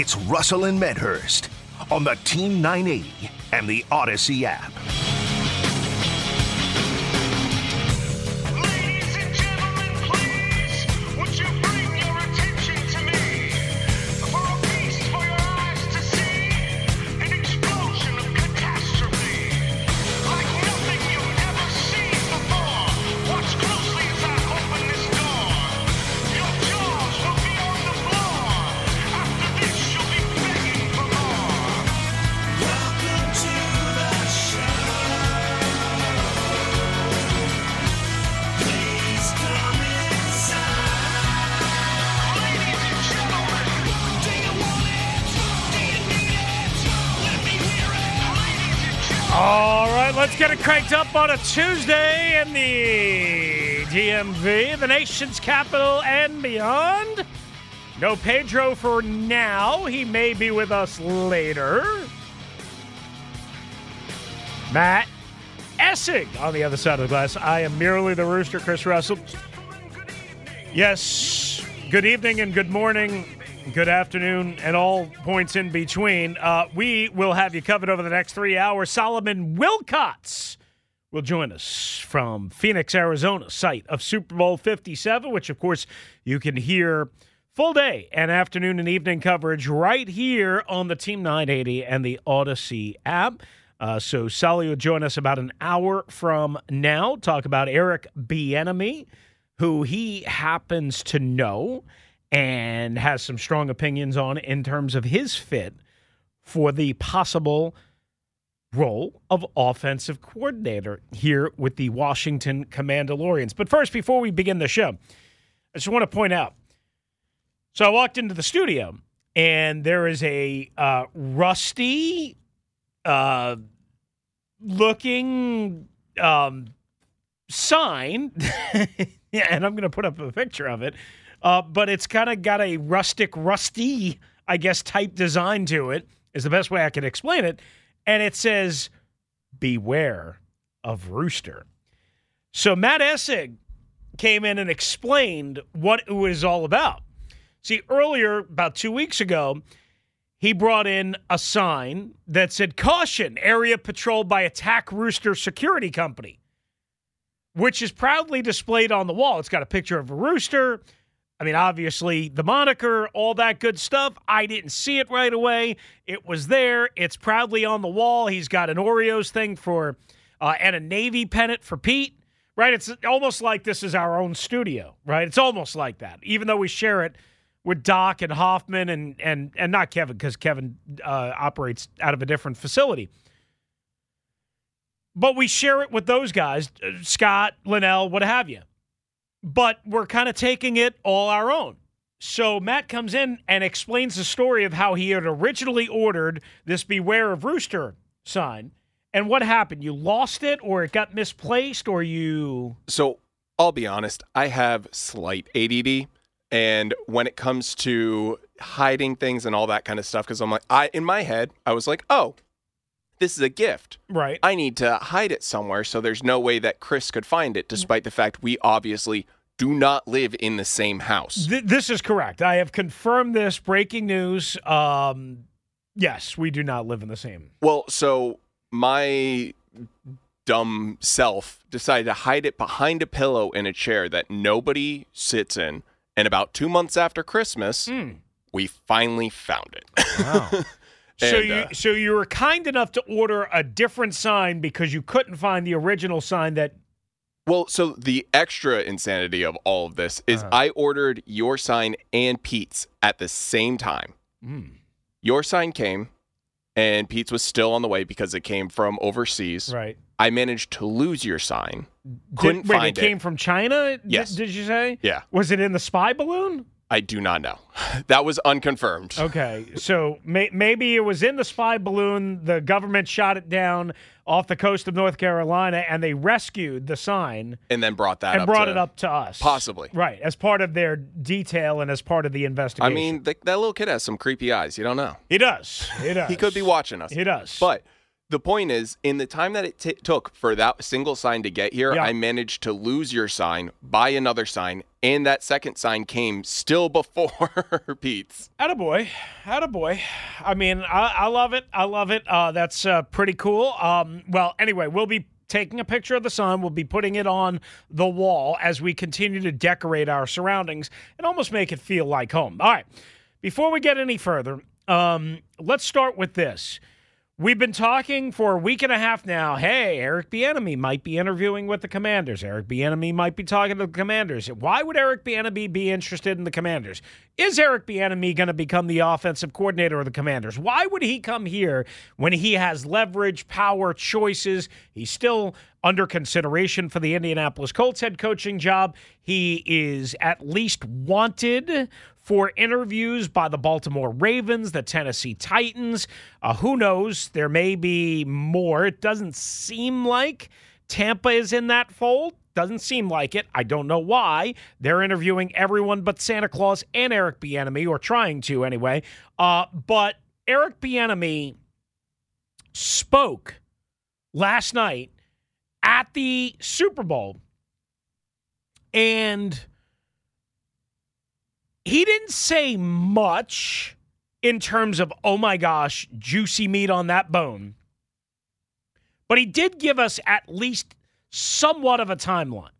It's Russell and Medhurst on the Team 980 and the Audacy app. On a Tuesday in the DMV, the nation's capital and beyond. No Pedro for now. He may be with us later. Matt Essig on the other side of the glass. I am merely the rooster, Chris Russell. Yes, good evening and good morning, good afternoon, and all points in between. Uh, we will have you covered over the next three hours. Solomon Wilcots will join us from Phoenix, Arizona, site of Super Bowl 57, which, of course, you can hear full day and afternoon and evening coverage right here on the Team 980 and the Audacy app. Uh, so Sally will join us about an hour from now. Talk about Eric Bieniemy, who he happens to know and has some strong opinions on in terms of his fit for the possible role of offensive coordinator here with the Washington Commandalorians. But first, before we begin the show, I just want to point out. So I walked into the studio, and there is a uh, rusty uh, looking um, sign, and I'm going to put up a picture of it. Uh, but it's kind of got a rustic, rusty, I guess, type design to it. Is the best way I can explain it, and it says, "Beware of rooster." So Matt Essig came in and explained what it was all about. See, earlier, about two weeks ago, he brought in a sign that said, Caution, area patrolled by Attack Rooster Security Company, which is proudly displayed on the wall. It's got a picture of a rooster. I mean, obviously, the moniker, all that good stuff. I didn't see it right away. It was there. It's proudly on the wall. He's got an Orioles thing for, uh, and a Navy pennant for Pete right? It's almost like this is our own studio, right? It's almost like that, even though we share it with Doc and Hoffman and and and not Kevin because Kevin uh, operates out of a different facility. But we share it with those guys, uh, Scott, Linnell, what have you. But we're kind of taking it all our own. So Matt comes in and explains the story of how he had originally ordered this "Beware of Rooster" sign. And what happened? You lost it, or it got misplaced, or you. So I'll be honest, I have slight ADD. And when it comes to hiding things and all that kind of stuff, because I'm like, I in my head, I was like, oh, this is a gift. Right. I need to hide it somewhere so there's no way that Chris could find it, despite the fact we obviously do not live in the same house. Th- this is correct. I have confirmed this. Breaking news. Um, yes, we do not live in the same. Well, so my dumb self decided to hide it behind a pillow in a chair that nobody sits in. And about two months after Christmas, Hmm. we finally found it. Wow. so you uh, so you were kind enough to order a different sign because you couldn't find the original sign that. Well, so the extra insanity of all of this is Uh-huh. I ordered your sign and Pete's at the same time. Hmm. Your sign came, and Pete's was still on the way because it came from overseas. Right. I managed to lose your sign. Couldn't Did, wait, find it came from China. Yes. Did you say? Yeah, Was it in the spy balloon? I do not know. That was unconfirmed. Okay, so may, maybe it was in the spy balloon. The government shot it down off the coast of North Carolina, and they rescued the sign And then brought that and up brought to- it up to us. Possibly. right as part of their detail and as part of the investigation. I mean, th- that little kid has some creepy eyes. You don't know. he does. He does. He could be watching us. He does. But the point is, in the time that it t- took for that single sign to get here, Yeah. I managed to lose your sign, buy another sign, and that second sign came still before Pete's. Attaboy. Attaboy. I mean, I, I love it. I love it. Uh, that's uh, pretty cool. Um, well, anyway, we'll be taking a picture of the sun. We'll be putting it on the wall as we continue to decorate our surroundings and almost make it feel like home. All right. Before we get any further, um, let's start with this. We've been talking for a week and a half now. Hey, Eric Bieniemy might be interviewing with the Commanders. Eric Bieniemy might be talking to the Commanders. Why would Eric Bieniemy be interested in the Commanders? Is Eric Bieniemy going to become the offensive coordinator of the Commanders? Why would he come here when he has leverage, power, choices? He's still under consideration for the Indianapolis Colts head coaching job. He is at least wanted for interviews by the Baltimore Ravens, the Tennessee Titans. Uh, who knows? There may be more. It doesn't seem like Tampa is in that fold. Doesn't seem like it. I don't know why. They're interviewing everyone but Santa Claus and Eric Bieniemy, or trying to anyway. Uh, but Eric Bieniemy spoke last night at the Super Bowl, and he didn't say much in terms of, oh my gosh, juicy meat on that bone. But he did give us at least somewhat of a timeline.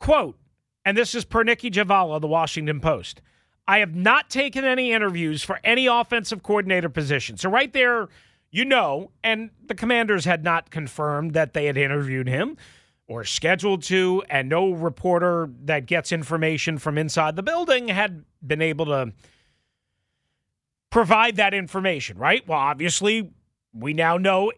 Quote, and this is per Nikki Jhabvala, the Washington Post. I have not taken any interviews for any offensive coordinator position. So, right there, you know, and the commanders had not confirmed that they had interviewed him or scheduled to, and no reporter that gets information from inside the building had been able to provide that information, right? Well, obviously, we now know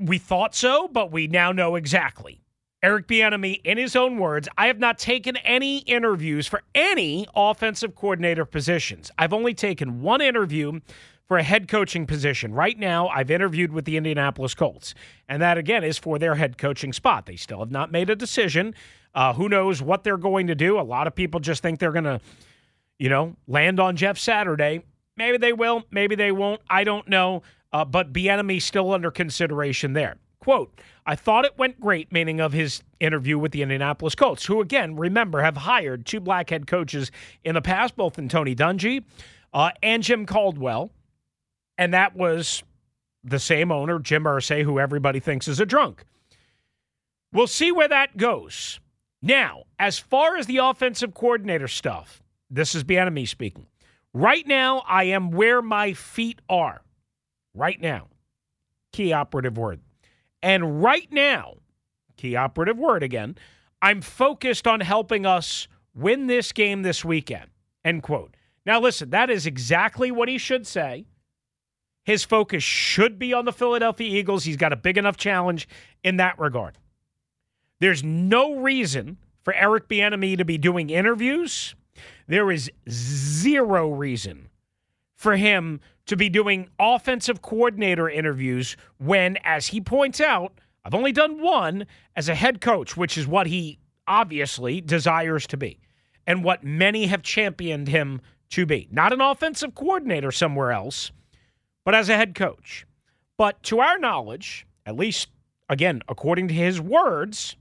we thought so, but we now know exactly. Eric Bieniemy, in his own words, I have not taken any interviews for any offensive coordinator positions. I've only taken one interview for a head coaching position. Right now, I've interviewed with the Indianapolis Colts, and that again is for their head coaching spot. They still have not made a decision. Uh, who knows what they're going to do? A lot of people just think they're going to, you know, land on Jeff Saturday. Maybe they will, maybe they won't. I don't know. Uh, but Bieniemy still under consideration there. Quote, I thought it went great, meaning of his interview with the Indianapolis Colts, who, again, remember, have hired two black head coaches in the past, both in Tony Dungy uh, and Jim Caldwell. And that was the same owner, Jim Irsay, who everybody thinks is a drunk. We'll see where that goes. Now, as far as the offensive coordinator stuff, this is Bieniemy speaking. Right now, I am where my feet are. Right now. Key operative word. And right now, key operative word again, I'm focused on helping us win this game this weekend. End quote. Now, listen, that is exactly what he should say. His focus should be on the Philadelphia Eagles. He's got a big enough challenge in that regard. There's no reason for Eric Bieniemy to be doing interviews. There is zero reason for him to be doing offensive coordinator interviews when, as he points out, I've only done one as a head coach, which is what he obviously desires to be and what many have championed him to be. Not an offensive coordinator somewhere else, but as a head coach. But to our knowledge, at least again, according to his words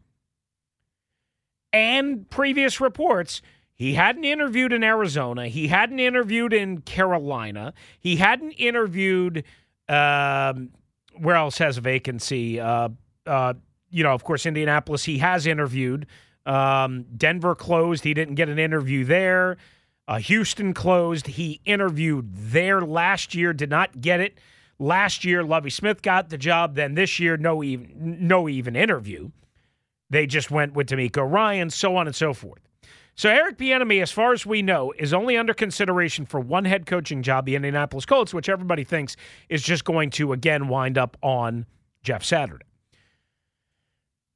and previous reports, he hadn't interviewed in Arizona. He hadn't interviewed in Carolina. He hadn't interviewed. Um, where else has a vacancy? Uh, uh, you know, of course, Indianapolis. He has interviewed. Um, Denver closed. He didn't get an interview there. Uh, Houston closed. He interviewed there last year. Did not get it. Last year, Lovie Smith got the job. Then this year, no even no even interview. They just went with DeMeco Ryan, so on and so forth. So Eric Bieniemy, as far as we know, is only under consideration for one head coaching job, the Indianapolis Colts, which everybody thinks is just going to again wind up on Jeff Saturday.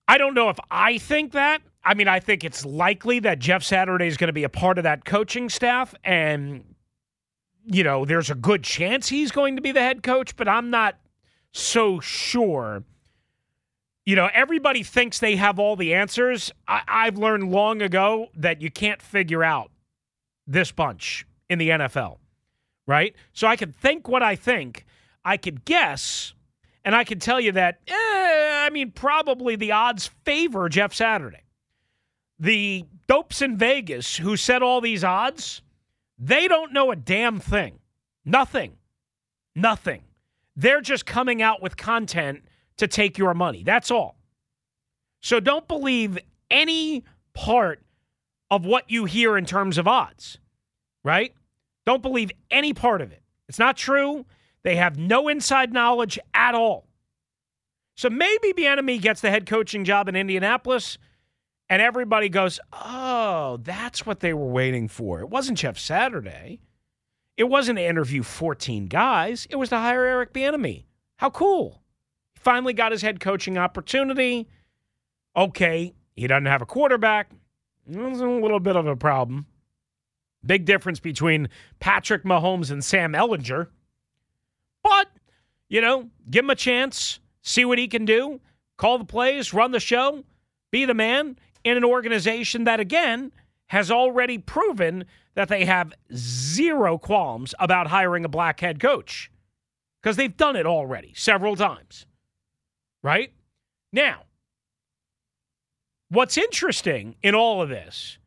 I don't know if I think that. I mean, I think it's likely that Jeff Saturday is going to be a part of that coaching staff, and you know, there's a good chance he's going to be the head coach, but I'm not so sure you know, everybody thinks they have all the answers. I, I've learned long ago that you can't figure out this bunch in the NFL, right? So I could think what I think, I could guess, And I can tell you that, eh, I mean, probably the odds favor Jeff Saturday. The dopes in Vegas who set all these odds, they don't know a damn thing. Nothing. Nothing. They're just coming out with content to take your money. That's all. So don't believe any part of what you hear in terms of odds, right? Don't believe any part of it. It's not true. They have no inside knowledge at all. So maybe Bieniemy gets the head coaching job in Indianapolis, and everybody goes, "Oh, that's what they were waiting for." It wasn't Jeff Saturday. It wasn't to interview 14 guys. It was to hire Eric Bieniemy. How cool! Finally got his head coaching opportunity. Okay, he doesn't have a quarterback. It's a little bit of a problem. Big difference between Patrick Mahomes and Sam Ehlinger. But, you know, give him a chance, see what he can do, call the plays, run the show, be the man in an organization that, again, has already proven that they have zero qualms about hiring a black head coach because they've done it already several times. Right? Now, what's interesting in all of this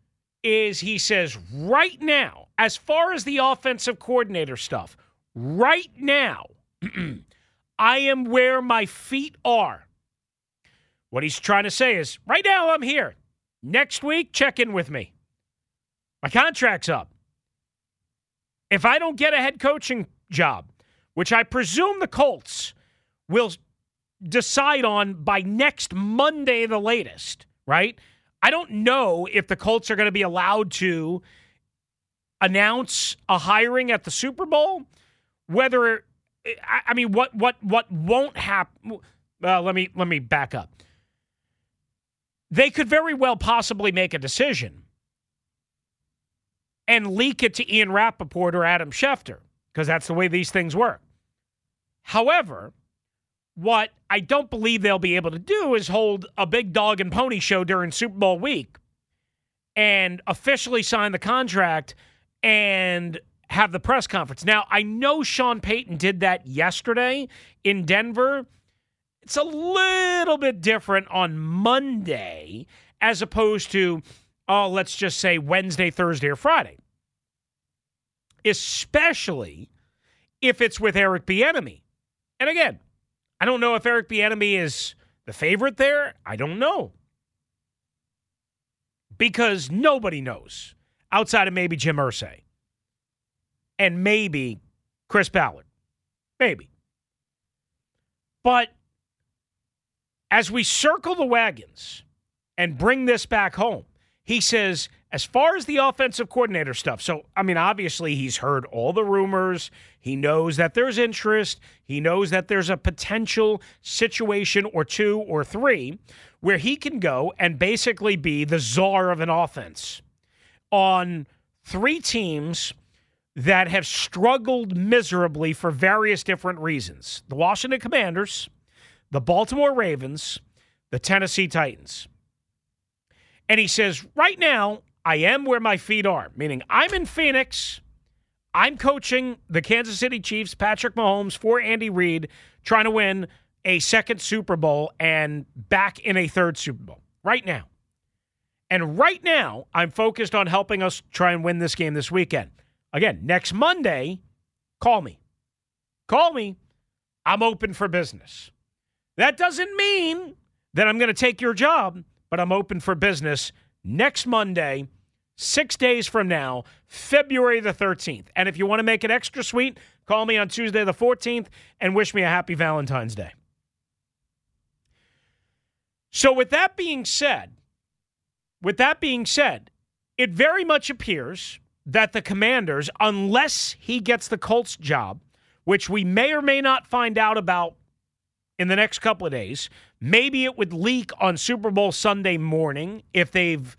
is he says right now, as far as the offensive coordinator stuff, right now, I am where my feet are. What he's trying to say is right now, I'm here. Next week, check in with me. My contract's up. If I don't get a head coaching job, which I presume the Colts will decide on by next Monday, the latest, right? I don't know if the Colts are going to be allowed to announce a hiring at the Super Bowl. Whether I, mean, what what what won't happen? Well, let me let me back up. They could very well possibly make a decision and leak it to Ian Rapoport or Adam Schefter because that's the way these things work. However, what I don't believe they'll be able to do is hold a big dog and pony show during Super Bowl week and officially sign the contract and have the press conference. Now, I know Sean Payton did that yesterday in Denver. It's a little bit different on Monday as opposed to, oh, let's just say Wednesday, Thursday, or Friday. Especially if it's with Eric Bieniemy. And again, I don't know if Eric Bieniemy is the favorite there. I don't know. Because nobody knows outside of maybe Jim Irsay and maybe Chris Ballard. Maybe. But as we circle the wagons and bring this back home, he says, as far as the offensive coordinator stuff, so, I mean, obviously he's heard all the rumors. He knows that there's interest. He knows that there's a potential situation or two or three where he can go and basically be the czar of an offense on three teams that have struggled miserably for various different reasons the Washington Commanders, the Baltimore Ravens, the Tennessee Titans. And he says, right now, I am where my feet are, meaning I'm in Phoenix. I'm coaching the Kansas City Chiefs, Patrick Mahomes, for Andy Reid, trying to win a second Super Bowl and back in a third Super Bowl right now. And right now, I'm focused on helping us try and win this game this weekend. Again, next Monday, call me. Call me. I'm open for business. That doesn't mean that I'm going to take your job, but I'm open for business next Monday, six days from now, February the 13th. And if you want to make it extra sweet, call me on Tuesday the 14th and wish me a happy Valentine's Day. So, with that being said, with that being said, it very much appears that the commanders, unless he gets the Colts job, which we may or may not find out about in the next couple of days, maybe it would leak on Super Bowl Sunday morning if they've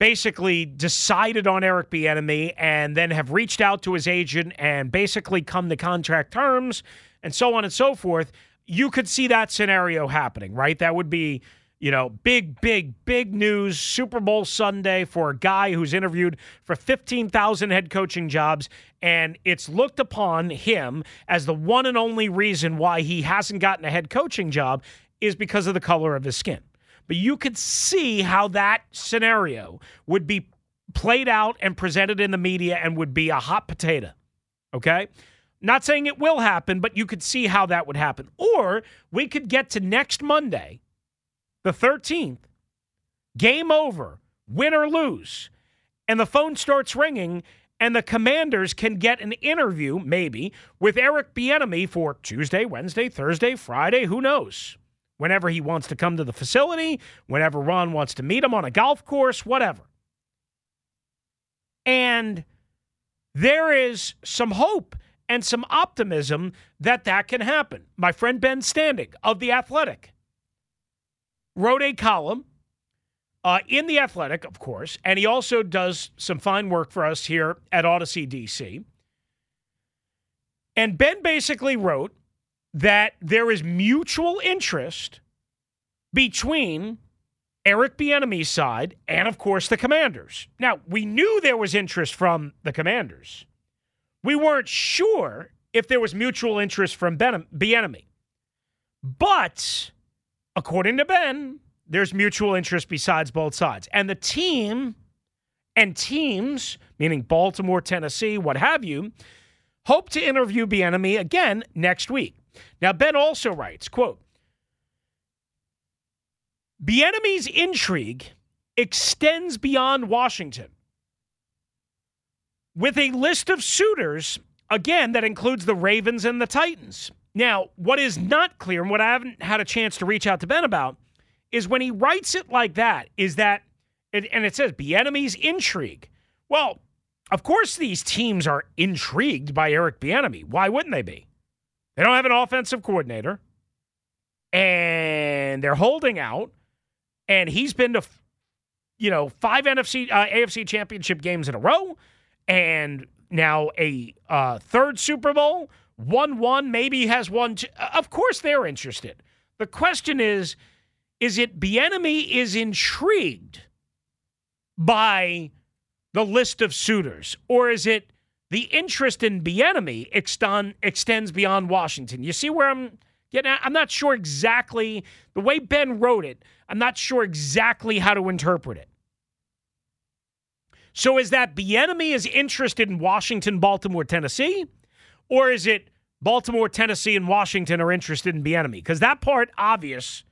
basically decided on Eric Bieniemy and then have reached out to his agent and basically come to contract terms and so on and so forth. You could see that scenario happening, right? That would be You know, big, big, big news Super Bowl Sunday for a guy who's interviewed for 15,000 head coaching jobs. And it's looked upon him as the one and only reason why he hasn't gotten a head coaching job is because of the color of his skin. But you could see how that scenario would be played out and presented in the media and would be a hot potato. Okay? Not saying it will happen, but you could see how that would happen. Or we could get to next Monday, the 13th, game over, win or lose, and the phone starts ringing, and the commanders can get an interview, maybe, with Eric Bieniemy for Tuesday, Wednesday, Thursday, Friday, who knows? Whenever he wants to come to the facility, whenever Ron wants to meet him on a golf course, whatever. And there is some hope and some optimism that that can happen. My friend Ben Standig of The Athletic wrote a column uh, in The Athletic, of course, and he also does some fine work for us here at Audacy DC. And Ben basically wrote that there is mutual interest between Eric Bieniemy's side and, of course, the Commanders. Now, we knew there was interest from the Commanders. We weren't sure if there was mutual interest from ben- Bieniemy. But according to Ben, there's mutual interest besides both sides. And the team and teams, meaning Baltimore, Tennessee, what have you, hope to interview Bieniemy again next week. Now, Ben also writes, quote, Bieniemy's intrigue extends beyond Washington with a list of suitors, again, that includes the Ravens and the Titans. Now, what is not clear and what I haven't had a chance to reach out to Ben about is when he writes it like that, is that, and it says Bieniemy's intrigue. Well, of course, these teams are intrigued by Eric Bieniemy. Why wouldn't they be? They don't have an offensive coordinator, and they're holding out. And he's been to, you know, five NFC uh, AFC Championship games in a row, and now a uh, third Super Bowl, one one, maybe has one. Two. Of course, they're interested. The question is, is it Bieniemy is intrigued by the list of suitors, or is it the interest in Bieniemy extend, extends beyond Washington? You see where I'm getting at? I'm not sure exactly the way Ben wrote it. I'm not sure exactly how to interpret it. So is that Bieniemy is interested in Washington, Baltimore, Tennessee, or is it Baltimore, Tennessee, and Washington are interested in Bieniemy? Because that part obvious,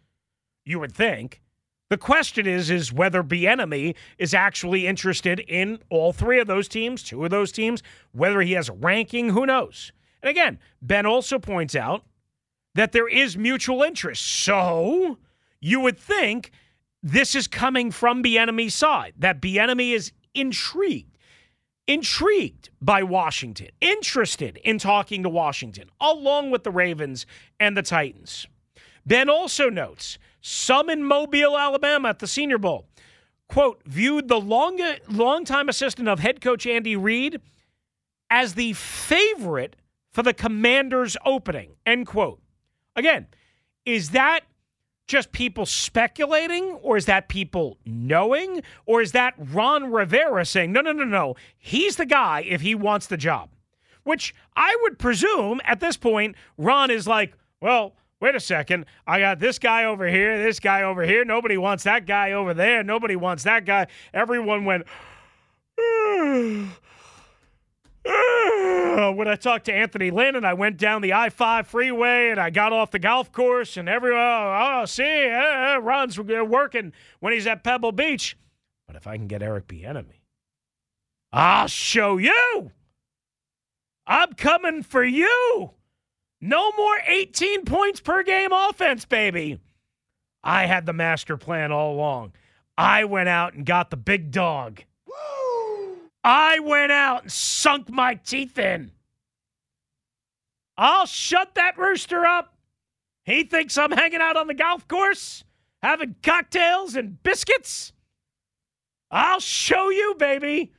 you would think. The question is, is whether Bieniemy is actually interested in all three of those teams, two of those teams, whether he has a ranking, who knows? And again, Ben also points out that there is mutual interest. So you would think this is coming from Bieniemy's side, that Bieniemy is intrigued, intrigued by Washington, interested in talking to Washington, along with the Ravens and the Titans. Ben also notes some in Mobile, Alabama at the Senior Bowl, quote, viewed the long, longtime assistant of head coach Andy Reid as the favorite for the Commanders opening, end quote. Again, is that just people speculating, or is that people knowing, or is that Ron Rivera saying, no, no, no, no, he's the guy if he wants the job? Which I would presume at this point, Ron is like, well, wait a second, I got this guy over here, this guy over here, nobody wants that guy over there, nobody wants that guy. Everyone went, when I talked to Anthony Lynn and I went down the I 5 freeway and I got off the golf course and everyone, oh, oh see, uh, Ron's working when he's at Pebble Beach. But if I can get Eric Bieniemy, I'll show you. I'm coming for you. No more 18 points per game offense, baby. I had the master plan all along. I went out and got the big dog. I went out and sunk my teeth in. I'll shut that rooster up. He thinks I'm hanging out on the golf course, having cocktails and biscuits. I'll show you, baby.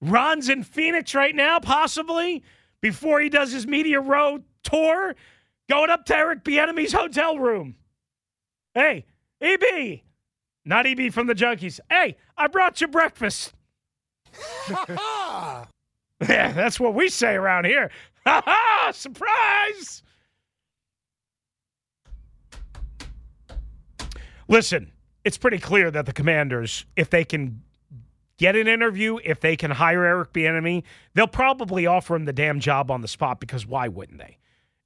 Ron's in Phoenix right now, possibly, before he does his Media Row tour, going up to Eric Bieniemy's hotel room. Hey, EB, not EB from the Junkies. Hey, I brought you breakfast. yeah, that's what we say around here. Ha ha! Surprise! Listen, it's pretty clear that the Commanders, if they can get an interview, if they can hire Eric Bieniemy, they'll probably offer him the damn job on the spot because why wouldn't they?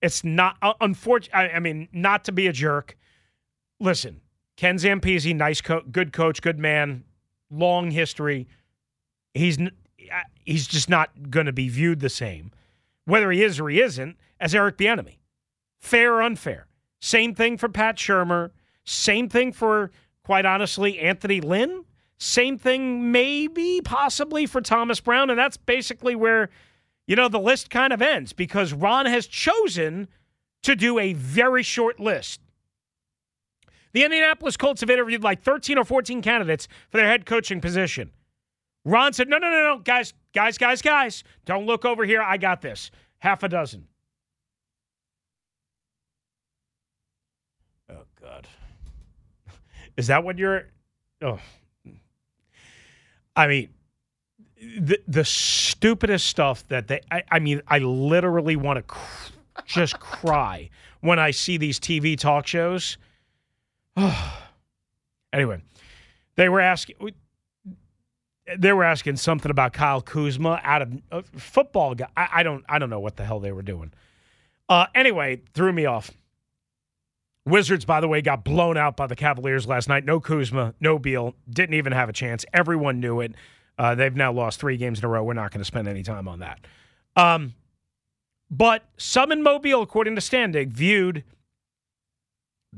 It's not uh, unfortunate. I, I mean, not to be a jerk. Listen, Ken Zampese, nice, co- good coach, good man, long history. He's he's just not going to be viewed the same, whether he is or he isn't, as Eric Bieniemy. Fair or unfair. Same thing for Pat Shurmur. Same thing for, quite honestly, Anthony Lynn. Same thing, maybe, possibly for Thomas Brown. And that's basically where, you know, the list kind of ends because Ron has chosen to do a very short list. The Indianapolis Colts have interviewed like 13 or 14 candidates for their head coaching position. Ron said, no, no, no, no, guys, guys, guys, guys, don't look over here. I got this. Half a dozen. Oh, God. Is that what you're. Oh. I mean, the, the stupidest stuff that they. I, I mean, I literally want to cr- just cry when I see these TV talk shows. anyway, they were asking they were asking something about Kyle Kuzma out of uh, football guy. I, I, don't I don't know what the hell they were doing. Uh, anyway, threw me off. Wizards, by the way, got blown out by the Cavaliers last night. No Kuzma, no Beal, didn't even have a chance. Everyone knew it. Uh, they've now lost three games in a row. We're not going to spend any time on that. Um, but some in Mobile, according to Standig, viewed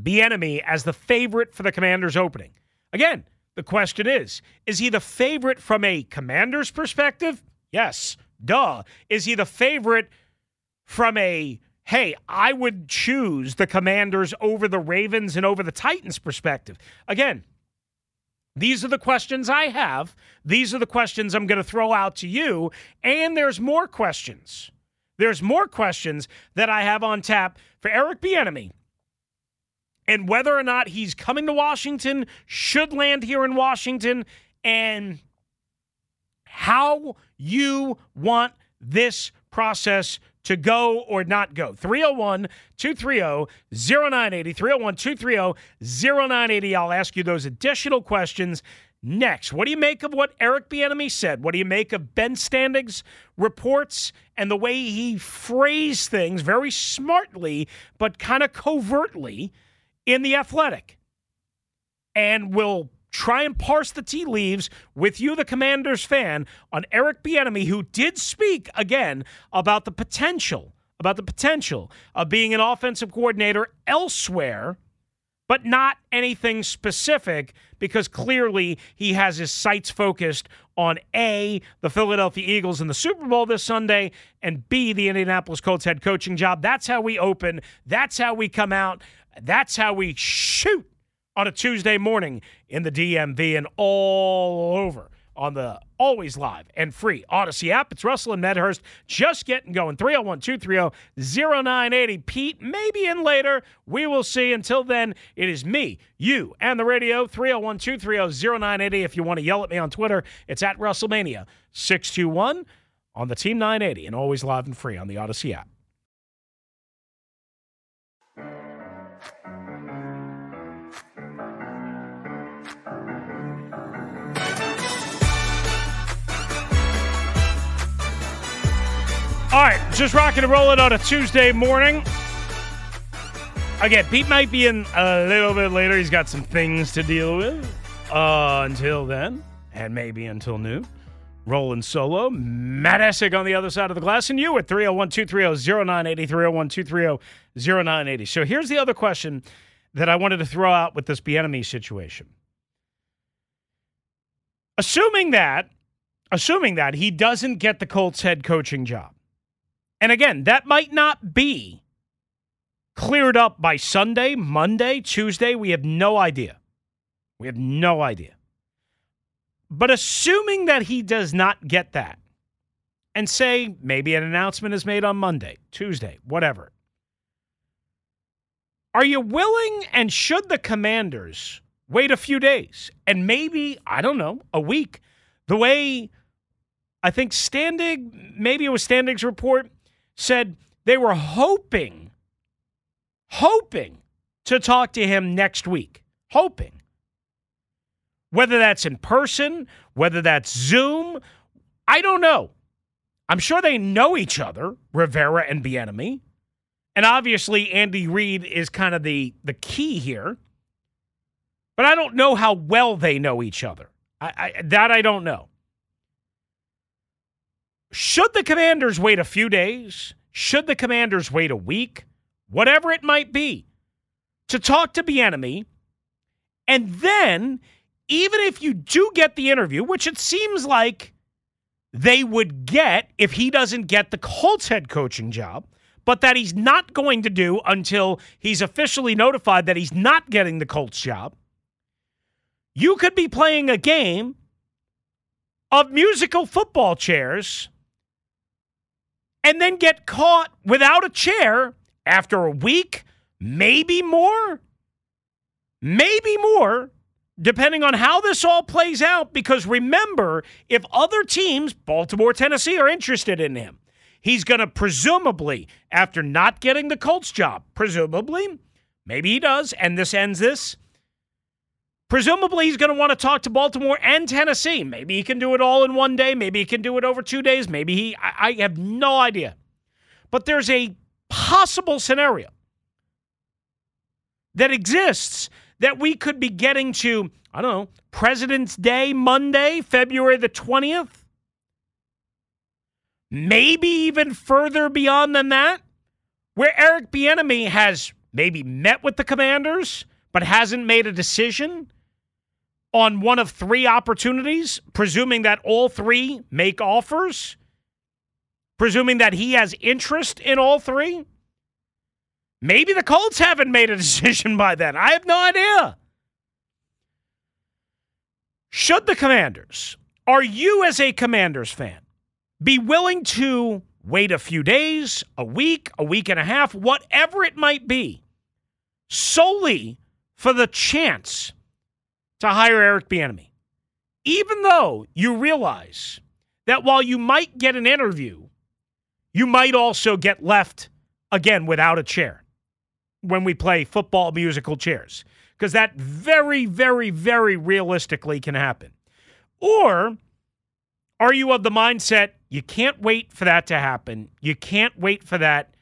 Bieniemy as the favorite for the Commanders' opening. Again, the question is Is he the favorite from a commander's perspective? Yes. Duh. Is he the favorite from a, hey, I would choose the commanders over the Ravens and over the Titans perspective? Again, these are the questions I have. These are the questions I'm going to throw out to you. And there's more questions. There's more questions that I have on tap for Eric Bieniemy and whether or not he's coming to Washington, should land here in Washington, and how you want this process to go or not go. 301 230 0980. 301 230 0980. I'll ask you those additional questions next. What do you make of what Eric Bieniemy said? What do you make of Ben Standig's reports and the way he phrased things very smartly, but kind of covertly? in the athletic. And we'll try and parse the tea leaves with you, the Commanders fan, on Eric Bieniemy, who did speak again about the potential, about the potential of being an offensive coordinator elsewhere, but not anything specific because clearly he has his sights focused on A, the Philadelphia Eagles in the Super Bowl this Sunday, and B, the Indianapolis Colts head coaching job. That's how we open. That's how we come out. That's how we shoot on a Tuesday morning in the DMV and all over on the always live and free Audacy app. It's Russell and Medhurst just getting going. 301 230 0980. Pete, maybe in later. We will see. Until then, it is me, you, and the radio. 301 230 0980. If you want to yell at me on Twitter, it's at Russellmania 621 on the Team 980 and always live and free on the Audacy app. All right, just rocking and rolling on a Tuesday morning. Again, Pete might be in a little bit later. He's got some things to deal with. Uh, until then, and maybe until noon, rolling solo. Matt Essig on the other side of the glass, and you at 301 230 0980. 301 230 0980. So here's the other question that I wanted to throw out with this Bieniemy situation. Assuming that, assuming that he doesn't get the Colts head coaching job, and again, that might not be cleared up by Sunday, Monday, Tuesday. We have no idea. We have no idea. But assuming that he does not get that, and say maybe an announcement is made on Monday, Tuesday, whatever. Are you willing and should the commanders wait a few days and maybe, I don't know, a week? The way I think Standig, maybe it was Standig's report, said they were hoping, hoping to talk to him next week. Hoping. Whether that's in person, whether that's Zoom, I don't know. I'm sure they know each other, Rivera and Bieniemy. And obviously, Andy Reid is kind of the, the key here. But I don't know how well they know each other. I, I, that I don't know. Should the commanders wait a few days? Should the commanders wait a week? Whatever it might be, to talk to Bieniemy. And then, even if you do get the interview, which it seems like they would get if he doesn't get the Colts head coaching job, but that he's not going to do until he's officially notified that he's not getting the Colts job. You could be playing a game of musical football chairs and then get caught without a chair after a week, maybe more, maybe more, depending on how this all plays out. Because remember, if other teams, Baltimore, Tennessee, are interested in him, he's going to presumably, after not getting the Colts job, presumably, maybe he does, and this ends this. Presumably, he's going to want to talk to Baltimore and Tennessee. Maybe he can do it all in one day. Maybe he can do it over two days. Maybe he, I, I have no idea. But there's a possible scenario that exists that we could be getting to, I don't know, President's Day, Monday, February the 20th. Maybe even further beyond than that, where Eric Bieniemy has maybe met with the commanders but hasn't made a decision on one of three opportunities, presuming that all three make offers, presuming that he has interest in all three. Maybe the Colts haven't made a decision by then. I have no idea. Should the Commanders, are you as a Commanders fan, be willing to wait a few days, a week, a week and a half, whatever it might be, solely for the chance to hire Eric Bieniemy, even though you realize that while you might get an interview, you might also get left again without a chair when we play football musical chairs, because that very, very, very realistically can happen. Or are you of the mindset you can't wait for that to happen? You can't wait for that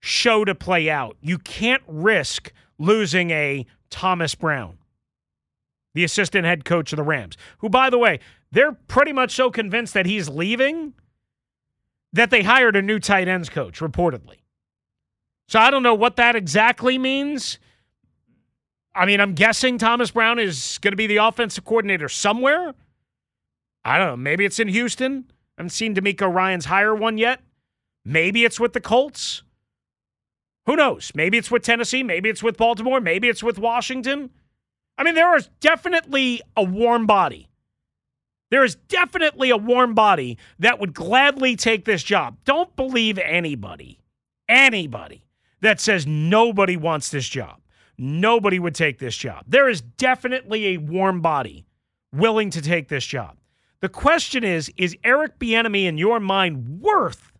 show to play out. You can't risk losing a Thomas Brown the assistant head coach of the Rams, who, by the way, they're pretty much so convinced that he's leaving that they hired a new tight ends coach, reportedly. So I don't know what that exactly means. I mean, I'm guessing Thomas Brown is going to be the offensive coordinator somewhere. I don't know. Maybe it's in Houston. I haven't seen DeMeco Ryans hire one yet. Maybe it's with the Colts. Who knows? Maybe it's with Tennessee. Maybe it's with Baltimore. Maybe it's with Washington. I mean, there is definitely a warm body. There is definitely a warm body that would gladly take this job. Don't believe anybody, anybody that says nobody wants this job. Nobody would take this job. There is definitely a warm body willing to take this job. The question is is Eric Bieniemy in your mind worth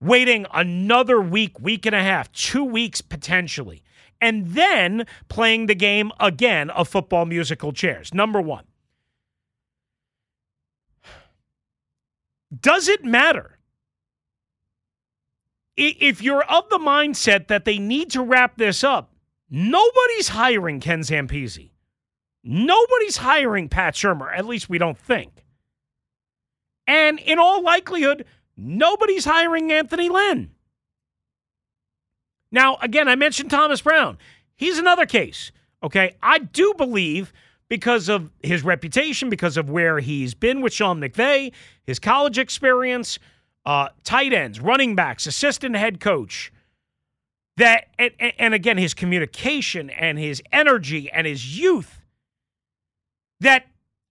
waiting another week, week and a half, 2 weeks potentially and then playing the game again of football musical chairs. Number one. Does it matter? If you're of the mindset that they need to wrap this up, nobody's hiring Ken Zampese. Nobody's hiring Pat Shurmur, at least we don't think. And in all likelihood, nobody's hiring Anthony Lynn. Now, again, I mentioned Thomas Brown. He's another case. Okay. I do believe because of his reputation, because of where he's been with Sean McVay, his college experience, uh, tight ends, running backs, assistant head coach, that, and, and again, his communication and his energy and his youth, that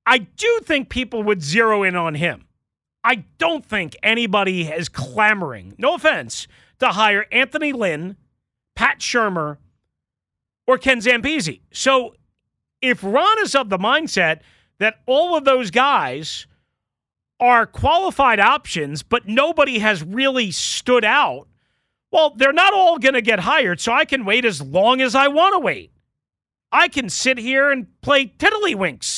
I do think people would zero in on him. I don't think anybody is clamoring, no offense, to hire Anthony Lynn Pat Shurmur, or Ken Zampese. So if Ron is of the mindset that all of those guys are qualified options, but nobody has really stood out, well, they're not all going to get hired, so I can wait as long as I want to wait. I can sit here and play tiddlywinks.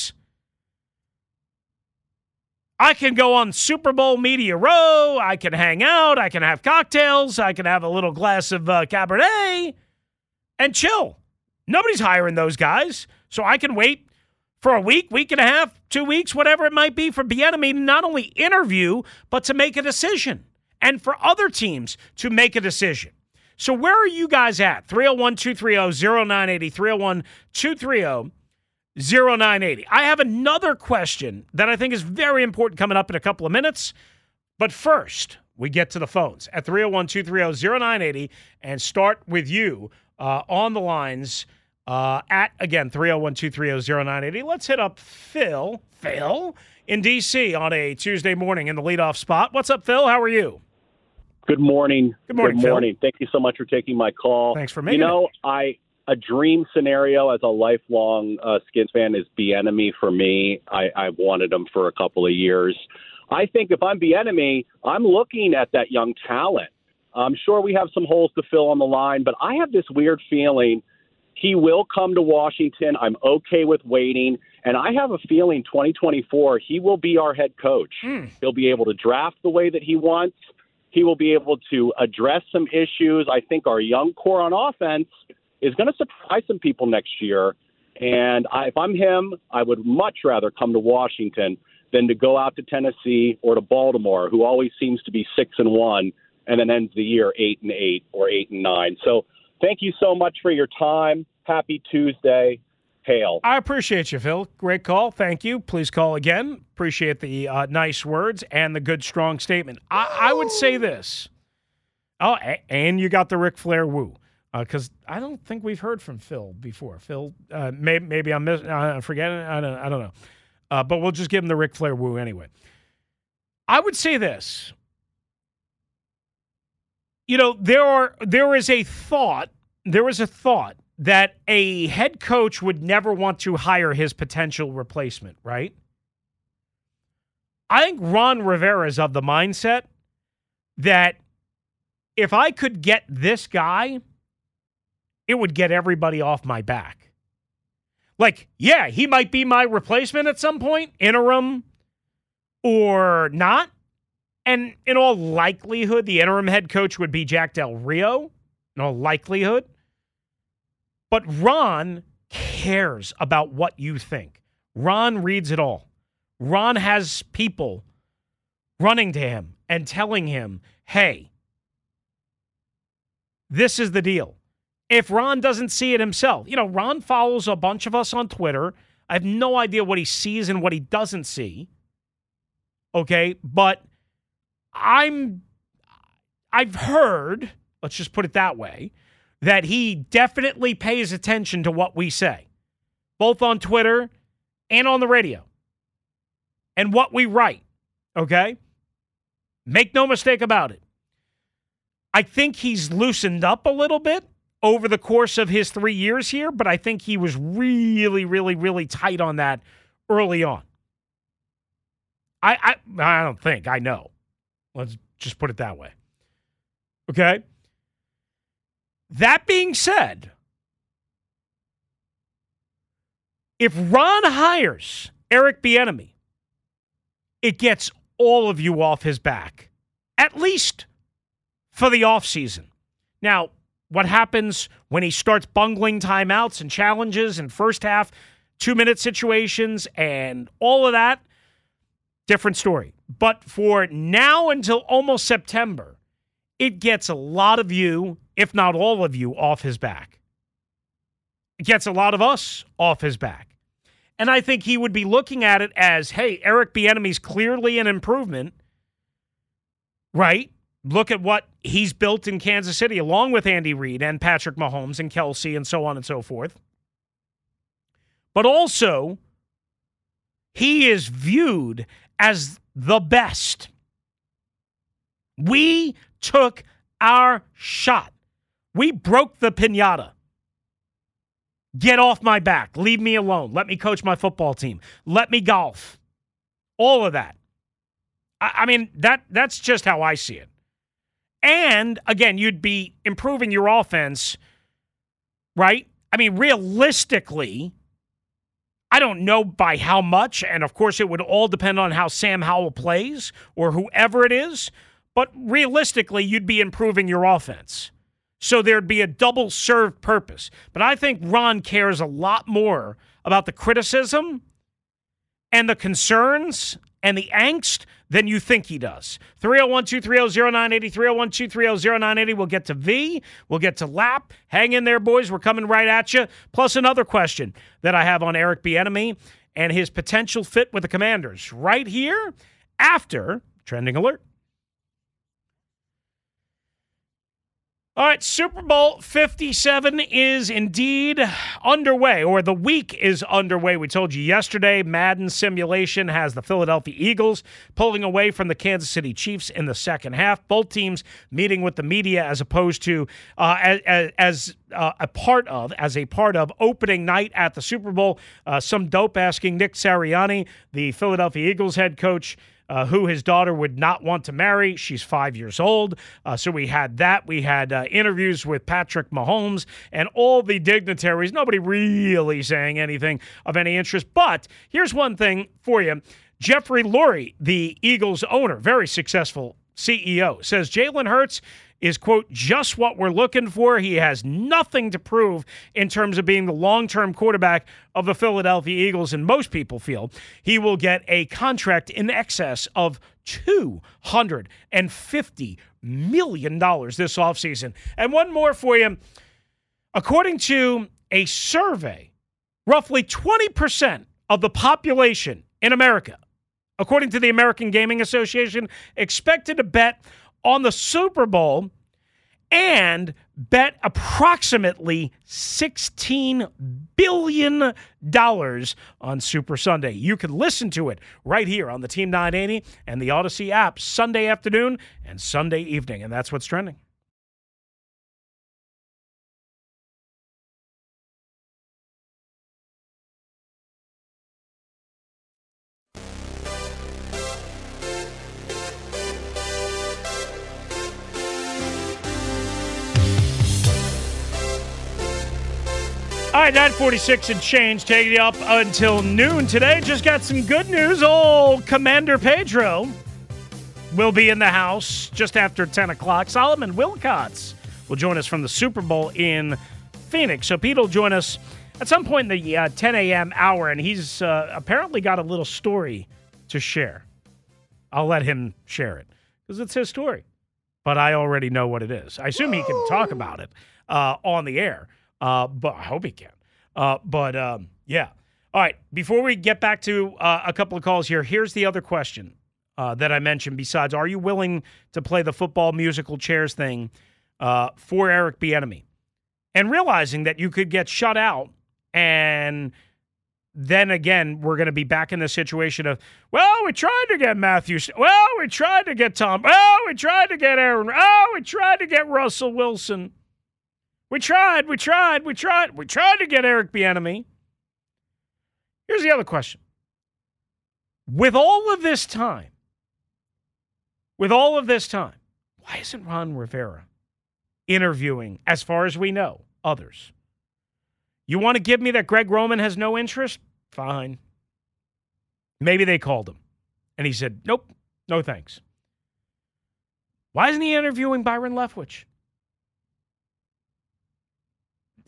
I can go on Super Bowl Media Row. I can hang out. I can have cocktails. I can have a little glass of uh, Cabernet and chill. Nobody's hiring those guys. So I can wait for a week, week and a half, two weeks, whatever it might be for Bieniemy to not only interview, but to make a decision and for other teams to make a decision. So where are you guys at? 301 230 0980, 301 230 0980. I have another question that I think is very important coming up in a couple of minutes. But first, we get to the phones at 301 230 0980 and start with you uh, on the lines uh, at, again, 301 230 0980. Let's hit up Phil, Phil, in D.C. on a Tuesday morning in the leadoff spot. What's up, Phil? How are you? Good morning. Good morning, Good Phil. morning. Thank you so much for taking my call. Thanks for making. You know, it. I a dream scenario as a lifelong uh, Skins fan is Bieniemy for me. I, I've wanted him for a couple of years. I think if I'm Bieniemy, I'm looking at that young talent. I'm sure we have some holes to fill on the line, but I have this weird feeling he will come to Washington. I'm okay with waiting. And I have a feeling 2024, he will be our head coach. He'll be able to draft the way that he wants. He will be able to address some issues. I think our young core on offense is going to surprise some people next year. And I, if I'm him, I would much rather come to Washington than to go out to Tennessee or to Baltimore, who always seems to be six and one and then ends the year eight and eight or eight and nine. So thank you so much for your time. Happy Tuesday. Hail. I appreciate you, Phil. Great call. Thank you. Please call again. Appreciate the uh, nice words and the good, strong statement. I, I would say this. Oh, and you got the Ric Flair woo. Because I don't think we've heard from Phil before. Phil, uh, maybe, maybe I'm miss, uh, forgetting. I don't, I don't know. Uh, but we'll just give him the Ric Flair woo anyway. I would say this. You know, there are there is a thought, there is a thought that a head coach would never want to hire his potential replacement, right? I think Ron Rivera is of the mindset that if I could get this guy, it would get everybody off my back. Like, yeah, he might be my replacement at some point, interim or not. And in all likelihood, the interim head coach would be Jack Del Rio, in all likelihood. But Ron cares about what you think. Ron reads it all. Ron has people running to him and telling him, hey, this is the deal. If Ron doesn't see it himself, you know, Ron follows a bunch of us on Twitter. I have no idea what he sees and what he doesn't see. Okay. But I'm, I've heard, let's just put it that way, that he definitely pays attention to what we say, both on Twitter and on the radio, and what we write. Okay? Make no mistake about it. I think he's loosened up a little bit over the course of his three years here, but I think he was really, really, really tight on that early on. I, I, I don't think I know. Let's just put it that way. Okay. That being said, if Ron hires Eric Bieniemy, it gets all of you off his back, at least for the offseason. Now, what happens when he starts bungling timeouts and challenges and first half two minute situations and all of that? Different story. But for now until almost September, it gets a lot of you, if not all of you, off his back. It gets a lot of us off his back. And I think he would be looking at it as, hey, Eric Bieniemy's clearly an improvement, right? Look at what he's built in Kansas City, along with Andy Reid and Patrick Mahomes and Kelce and so on and so forth. But also, he is viewed as the best. We took our shot We broke the pinata. Get off my back. Leave me alone. Let me coach my football team. Let me golf. All of that. I, I mean, that that's just how I see it. And again, you'd be improving your offense, right? I mean, realistically, I don't know by how much, and of course, it would all depend on how Sam Howell plays or whoever it is. But realistically, you'd be improving your offense. So there'd be a double serve purpose. But I think Ron cares a lot more about the criticism and the concerns and the angst than you think he does. 301 230 0980, 301 230 0980. We'll get to V. We'll get to Lap. Hang in there, boys. We're coming right at you. Plus, another question that I have on Eric Bieniemy and his potential fit with the Commanders right here after Trending Alert. All right, Super Bowl 57 is indeed underway, or the week is underway. We told you yesterday, Madden Simulation has the Philadelphia Eagles pulling away from the Kansas City Chiefs in the second half. Both teams meeting with the media as opposed to uh, as, as uh, a part of, as a part of opening night at the Super Bowl. Uh, some dope asking Nick Sirianni, the Philadelphia Eagles head coach, uh, who his daughter would not want to marry. She's five years old. Uh, so we had that. We had uh, interviews with Patrick Mahomes and all the dignitaries. Nobody really saying anything of any interest. But here's one thing for you Jeffrey Lurie, the Eagles owner, very successful CEO, says Jalen Hurts is, quote, just what we're looking for. He has nothing to prove in terms of being the long term quarterback of the Philadelphia Eagles, and most people feel he will get a contract in excess of $250 million this offseason. And one more for you. According to a survey, roughly 20% of the population in America, according to the American Gaming Association, expected to bet on the Super Bowl and bet approximately $16 billion on Super Sunday. You can listen to it right here on the Team 980 and the Audacy app Sunday afternoon and Sunday evening. And that's what's trending. All right, 946 and change, taking you up until noon today. Just got some good news. Old Commander Pedro will be in the house just after 10 o'clock. Solomon Wilcots will join us from the Super Bowl in Phoenix. So Pete will join us at some point in the uh, 10 a.m. hour, and he's uh, apparently got a little story to share. I'll let him share it because it's his story, but I already know what it is. I assume he can talk about it uh, on the air. Uh, but I hope he can. Uh, but um, yeah. All right. Before we get back to uh, a couple of calls here, here's the other question uh, that I mentioned. Besides, are you willing to play the football musical chairs thing uh, for Eric Bieniemy? And realizing that you could get shut out, and then again, we're going to be back in the situation of, well, we tried to get Matthew. Well, we tried to get Tom. Well, we tried to get Aaron. Oh, we tried to get Russell Wilson. We tried, we tried, we tried, we tried to get Eric Bieniemy. Here's the other question. With all of this time, with all of this time, why isn't Ron Rivera interviewing, as far as we know, others? You want to give me that Greg Roman has no interest? Fine. Maybe they called him. And he said, nope, no thanks. Why isn't he interviewing Byron Leftwich?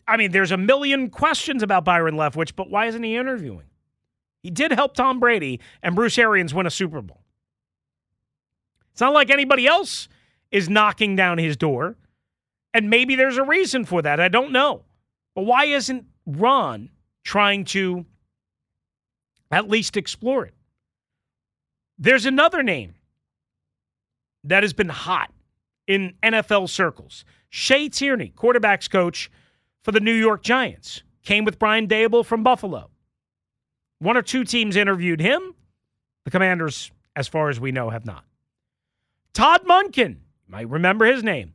I mean, there's a million questions about Byron Leftwich, but why isn't he interviewing? He did help Tom Brady and Bruce Arians win a Super Bowl. It's not like anybody else is knocking down his door. And maybe there's a reason for that. I don't know. But why isn't Ron trying to at least explore it? There's another name that has been hot in NFL circles Shea Tierney, quarterbacks coach for the New York Giants. Came with Brian Daboll from Buffalo. One or two teams interviewed him. The Commanders, as far as we know, have not. Todd Monken, you might remember his name.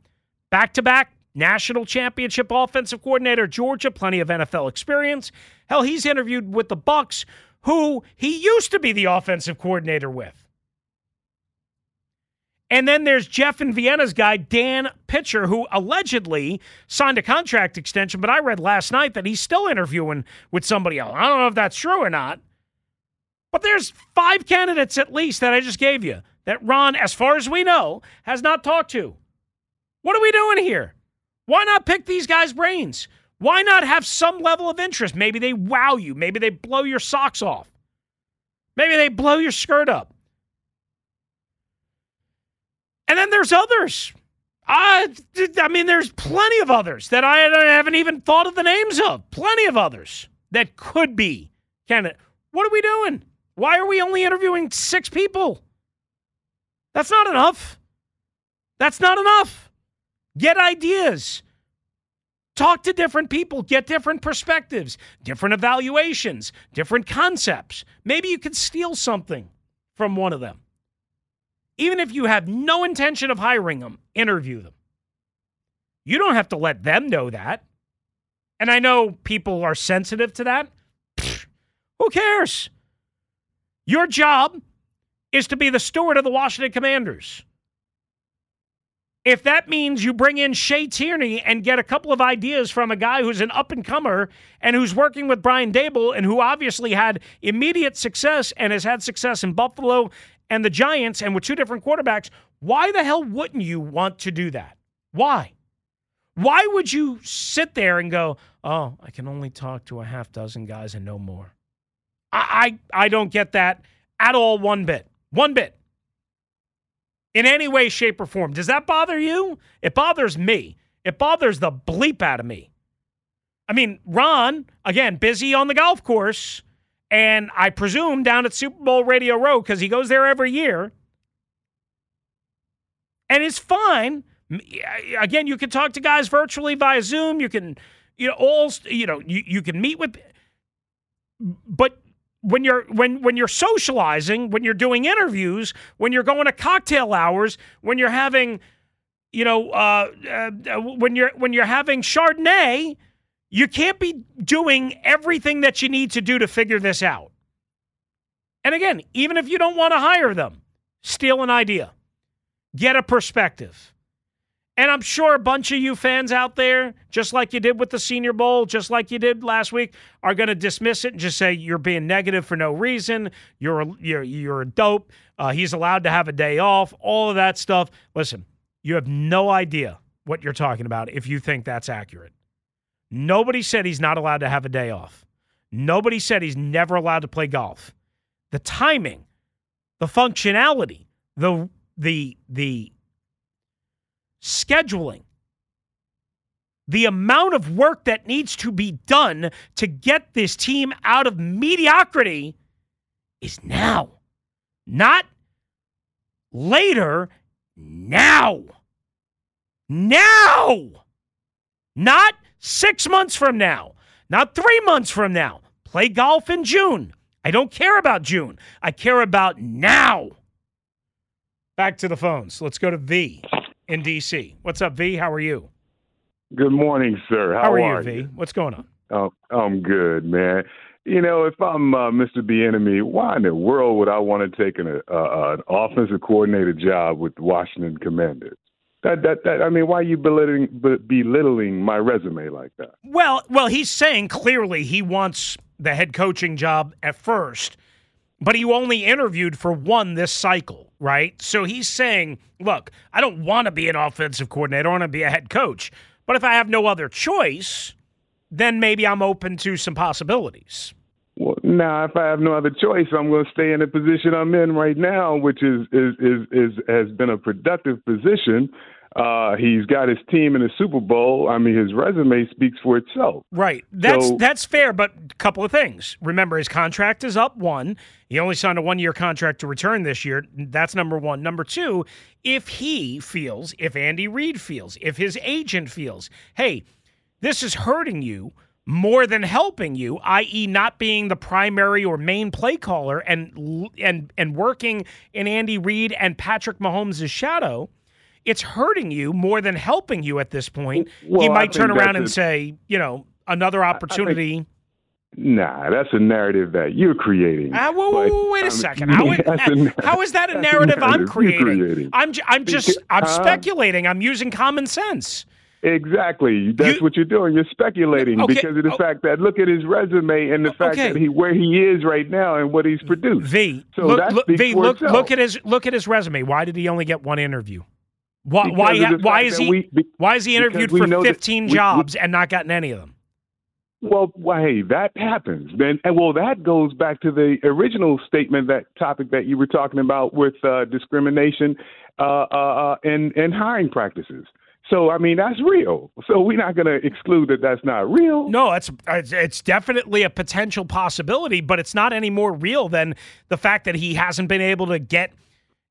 Back to back national championship offensive coordinator, Georgia, plenty of NFL experience. Hell, he's interviewed with the Bucs, who he used to be the offensive coordinator with. And then there's Jeff and Vienna's guy, Dan Pitcher, who allegedly signed a contract extension, but I read last night that he's still interviewing with somebody else. I don't know if that's true or not. But there's five candidates at least that I just gave you that Ron, as far as we know, has not talked to. What are we doing here? Why not pick these guys' brains? Why not have some level of interest? Maybe they wow you. Maybe they blow your socks off. Maybe they blow your skirt up. And then there's others. I, I mean, there's plenty of others that I haven't even thought of the names of. Plenty of others that could be candidate. What are we doing? Why are we only interviewing six people? That's not enough. That's not enough. Get ideas. Talk to different people, get different perspectives, different evaluations, different concepts. Maybe you could steal something from one of them. Even if you have no intention of hiring them, interview them. You don't have to let them know that. And I know people are sensitive to that. Who cares? Your job is to be the steward of the Washington Commanders. If that means you bring in Shea Tierney and get a couple of ideas from a guy who's an up and comer and who's working with Brian Daboll and who obviously had immediate success and has had success in Buffalo and the Giants and with two different quarterbacks, why the hell wouldn't you want to do that? Why? Why would you sit there and go, oh, I can only talk to a half dozen guys and no more? I, I, I don't get that at all one bit. One bit. In any way, shape, or form. Does that bother you? It bothers me. It bothers the bleep out of me. I mean, Ron, again, busy on the golf course, and I presume down at Super Bowl Radio Row because he goes there every year. And it's fine. Again, you can talk to guys virtually via Zoom. You can, you know, all you know, you, you can meet with but when you're when when you're socializing, when you're doing interviews, when you're going to cocktail hours, when you're having, you know, uh, uh, when you're when you're having Chardonnay, you can't be doing everything that you need to do to figure this out. And again, even if you don't want to hire them, steal an idea, get a perspective. And I'm sure a bunch of you fans out there, just like you did with the Senior Bowl, just like you did last week, are going to dismiss it and just say you're being negative for no reason. You're a, you're you're a dope. Uh, he's allowed to have a day off. All of that stuff. Listen, you have no idea what you're talking about if you think that's accurate. Nobody said he's not allowed to have a day off. Nobody said he's never allowed to play golf. The timing, the functionality, the the the scheduling, the amount of work that needs to be done to get this team out of mediocrity is now, not later, now. Now. Not six months from now, not three months from now. Play golf in June. I don't care about June. I care about now. Back to the phones. Let's go to V in DC. What's up, V? How are you? Good morning, sir. How, How are, are you, V? What's going on? Oh, I'm good, man. You know, if I'm uh, Mr. Bieniemy, why in the world would I want to take an, uh, uh, an offensive coordinator job with the Washington Commanders? That, that, that, I mean, why are you belittling, belittling my resume like that? Well, well, he's saying clearly he wants the head coaching job at first, but he only interviewed for one this cycle, right? So he's saying, look, I don't want to be an offensive coordinator, I want to be a head coach. But if I have no other choice, then maybe I'm open to some possibilities. Well, now, if I have no other choice, I'm going to stay in the position I'm in right now, which is is is, is has been a productive position. Uh, he's got his team in the Super Bowl. I mean, his resume speaks for itself. Right. That's So- that's fair, but a couple of things. Remember, his contract is up one. He only signed a one year contract to return this year. That's number one. Number two, if he feels, if Andy Reid feels, if his agent feels, hey, this is hurting you more than helping you, i.e., not being the primary or main play caller and and and working in Andy Reid and Patrick Mahomes' shadow. it's hurting you more than helping you at this point. Well, he might turn around and a- say, you know, another opportunity. Nah, that's a narrative that you're creating. Whoa, whoa, But, whoa, wait a um, second. How, is- a- how is that a that's narrative I'm creating? creating. I'm, j- I'm just, I'm uh, speculating. I'm using common sense. Exactly. That's You- what you're doing. You're speculating Okay, because of the oh. fact that look at his resume and the fact Okay. that he where he is right now and what he's produced. V, So look, look, v look, itself. look at his, look at his resume. Why did he only get one interview? Why, Because why, of ha- the why is he, we- be- why is he interviewed for 15 we- we- jobs and not gotten any of them? Well, well, hey, that happens. Then, and well, that goes back to the original statement, that topic that you were talking about with uh, discrimination uh, uh, uh, and and hiring practices. So, I mean, that's real. So, we're not going to exclude that that's not real. No, it's it's- definitely a potential possibility, but it's not any more real than the fact that he hasn't been able to get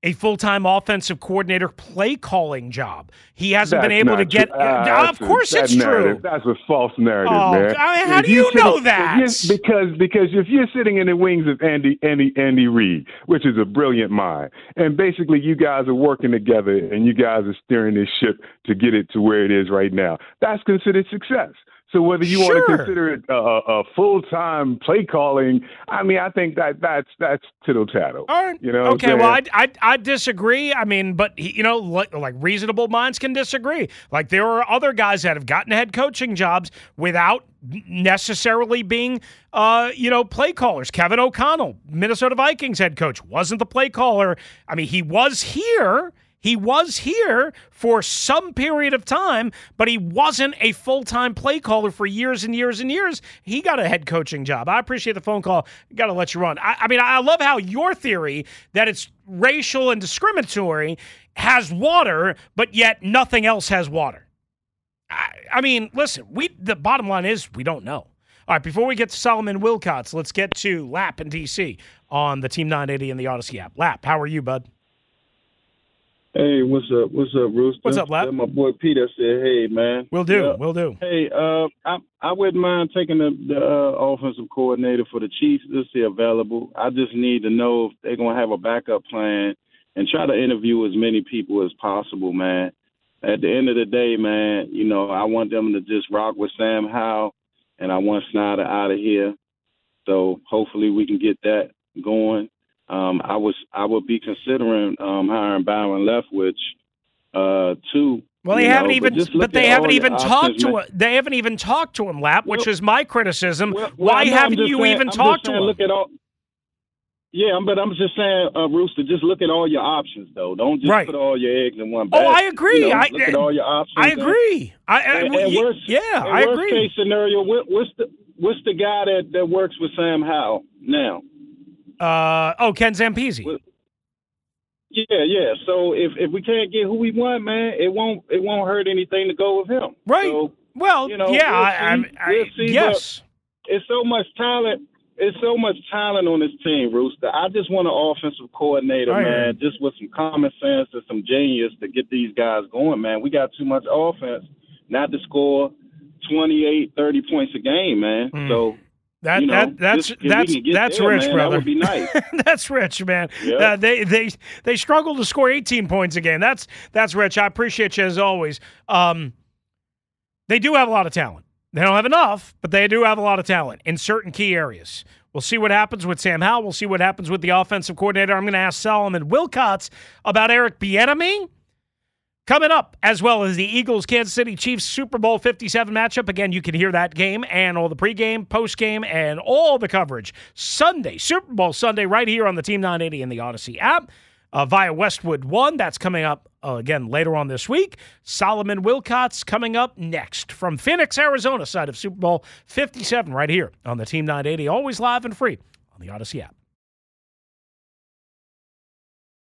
a full-time offensive coordinator play calling job. He hasn't been able to get. Uh, of course, that it's narrative, true. That's a false narrative, Oh, man. I mean, how If do you sit- know that? because because if you're sitting in the wings of Andy Andy Andy Reid, which is a brilliant mind, and basically you guys are working together and you guys are steering this ship to get it to where it is right now, that's considered success. So whether you want to consider it a, a, full time play calling, I mean, I think that that's that's tittle tattle. All right. You know okay. Well, I. I I disagree. I mean, but he, you know, like, like reasonable minds can disagree. Like there are other guys that have gotten head coaching jobs without necessarily being, uh, you know, play callers. Kevin O'Connell, Minnesota Vikings head coach, wasn't the play caller. I mean, he was here. He was here for some period of time, but he wasn't a full time play caller for years and years and years. He got a head coaching job. I appreciate the phone call. Got to let you run. I, I mean, I love how your theory that it's racial and discriminatory has water, but yet nothing else has water. I, I mean, listen, we the bottom line is we don't know. All right, before we get to Solomon Wilcots, let's get to Lap in DC on the Team 980 and the Audacy app. Lap, how are you, bud? Hey, what's up? What's up, Rooster? What's up, Lap? My boy Peter said, "Hey, man." We'll do. Yeah. We'll do. Hey, uh, I I wouldn't mind taking the, the uh, offensive coordinator for the Chiefs. This is available. I just need to know if they're gonna have a backup plan and try to interview as many people as possible, man. At the end of the day, man, you know, I want them to just rock with Sam Howell, and I want Snyder out of here. So hopefully we can get that going. Um, I was I would be considering um, hiring Byron Leftwich uh, too. Well, they haven't know, even, just but they haven't even talked options, to man. him. They haven't even talked to him, Lap, which Well- is my criticism. Well, well, Why I haven't you saying- even I'm talked to him? Look at all. Yeah, but I'm just saying, uh, Rooster, just look at all your options, though. Don't just Right. put all your eggs in one basket. Oh, I agree. You know, I- look at all your options. I and- agree. I, I And, and worst, yeah, and I worst agree. case scenario, what, what's the what's the guy that, that works with Sam Howell now? Uh, oh, Ken Zampese. Well, Yeah, yeah. So if if we can't get who we want, man, it won't it won't hurt anything to go with him. Right. So well, you know, yeah, we'll I, I'm- see. I, We'll see, yes. it's so much talent. It's so much talent on this team, Rooster. I just want an offensive coordinator, I hear man, just with some common sense and some genius to get these guys going, man. We got too much offense not to score 28, 30 points a game, man. Mm. So That, you know, that that's just- that's that's there, rich, man, that brother. be nice. that's rich, man. Yeah. Uh, they they they struggle to score 18 points a game. That's that's rich. I appreciate you as always. Um, they do have a lot of talent. They don't have enough, but they do have a lot of talent in certain key areas. We'll see what happens with Sam Howell. We'll see what happens with the offensive coordinator. I'm going to ask Solomon Wilcots about Eric Bieniemy. Coming up, as well as the Eagles Kansas City Chiefs Super Bowl 57 matchup. Again, you can hear that game and all the pregame, postgame, and all the coverage Sunday, Super Bowl Sunday, right here on the Team 980 and the Audacy app uh, via Westwood One. That's coming up uh, again later on this week. Solomon Wilcots coming up next from Phoenix, Arizona, side of Super Bowl 57, right here on the Team 980. Always live and free on the Audacy app.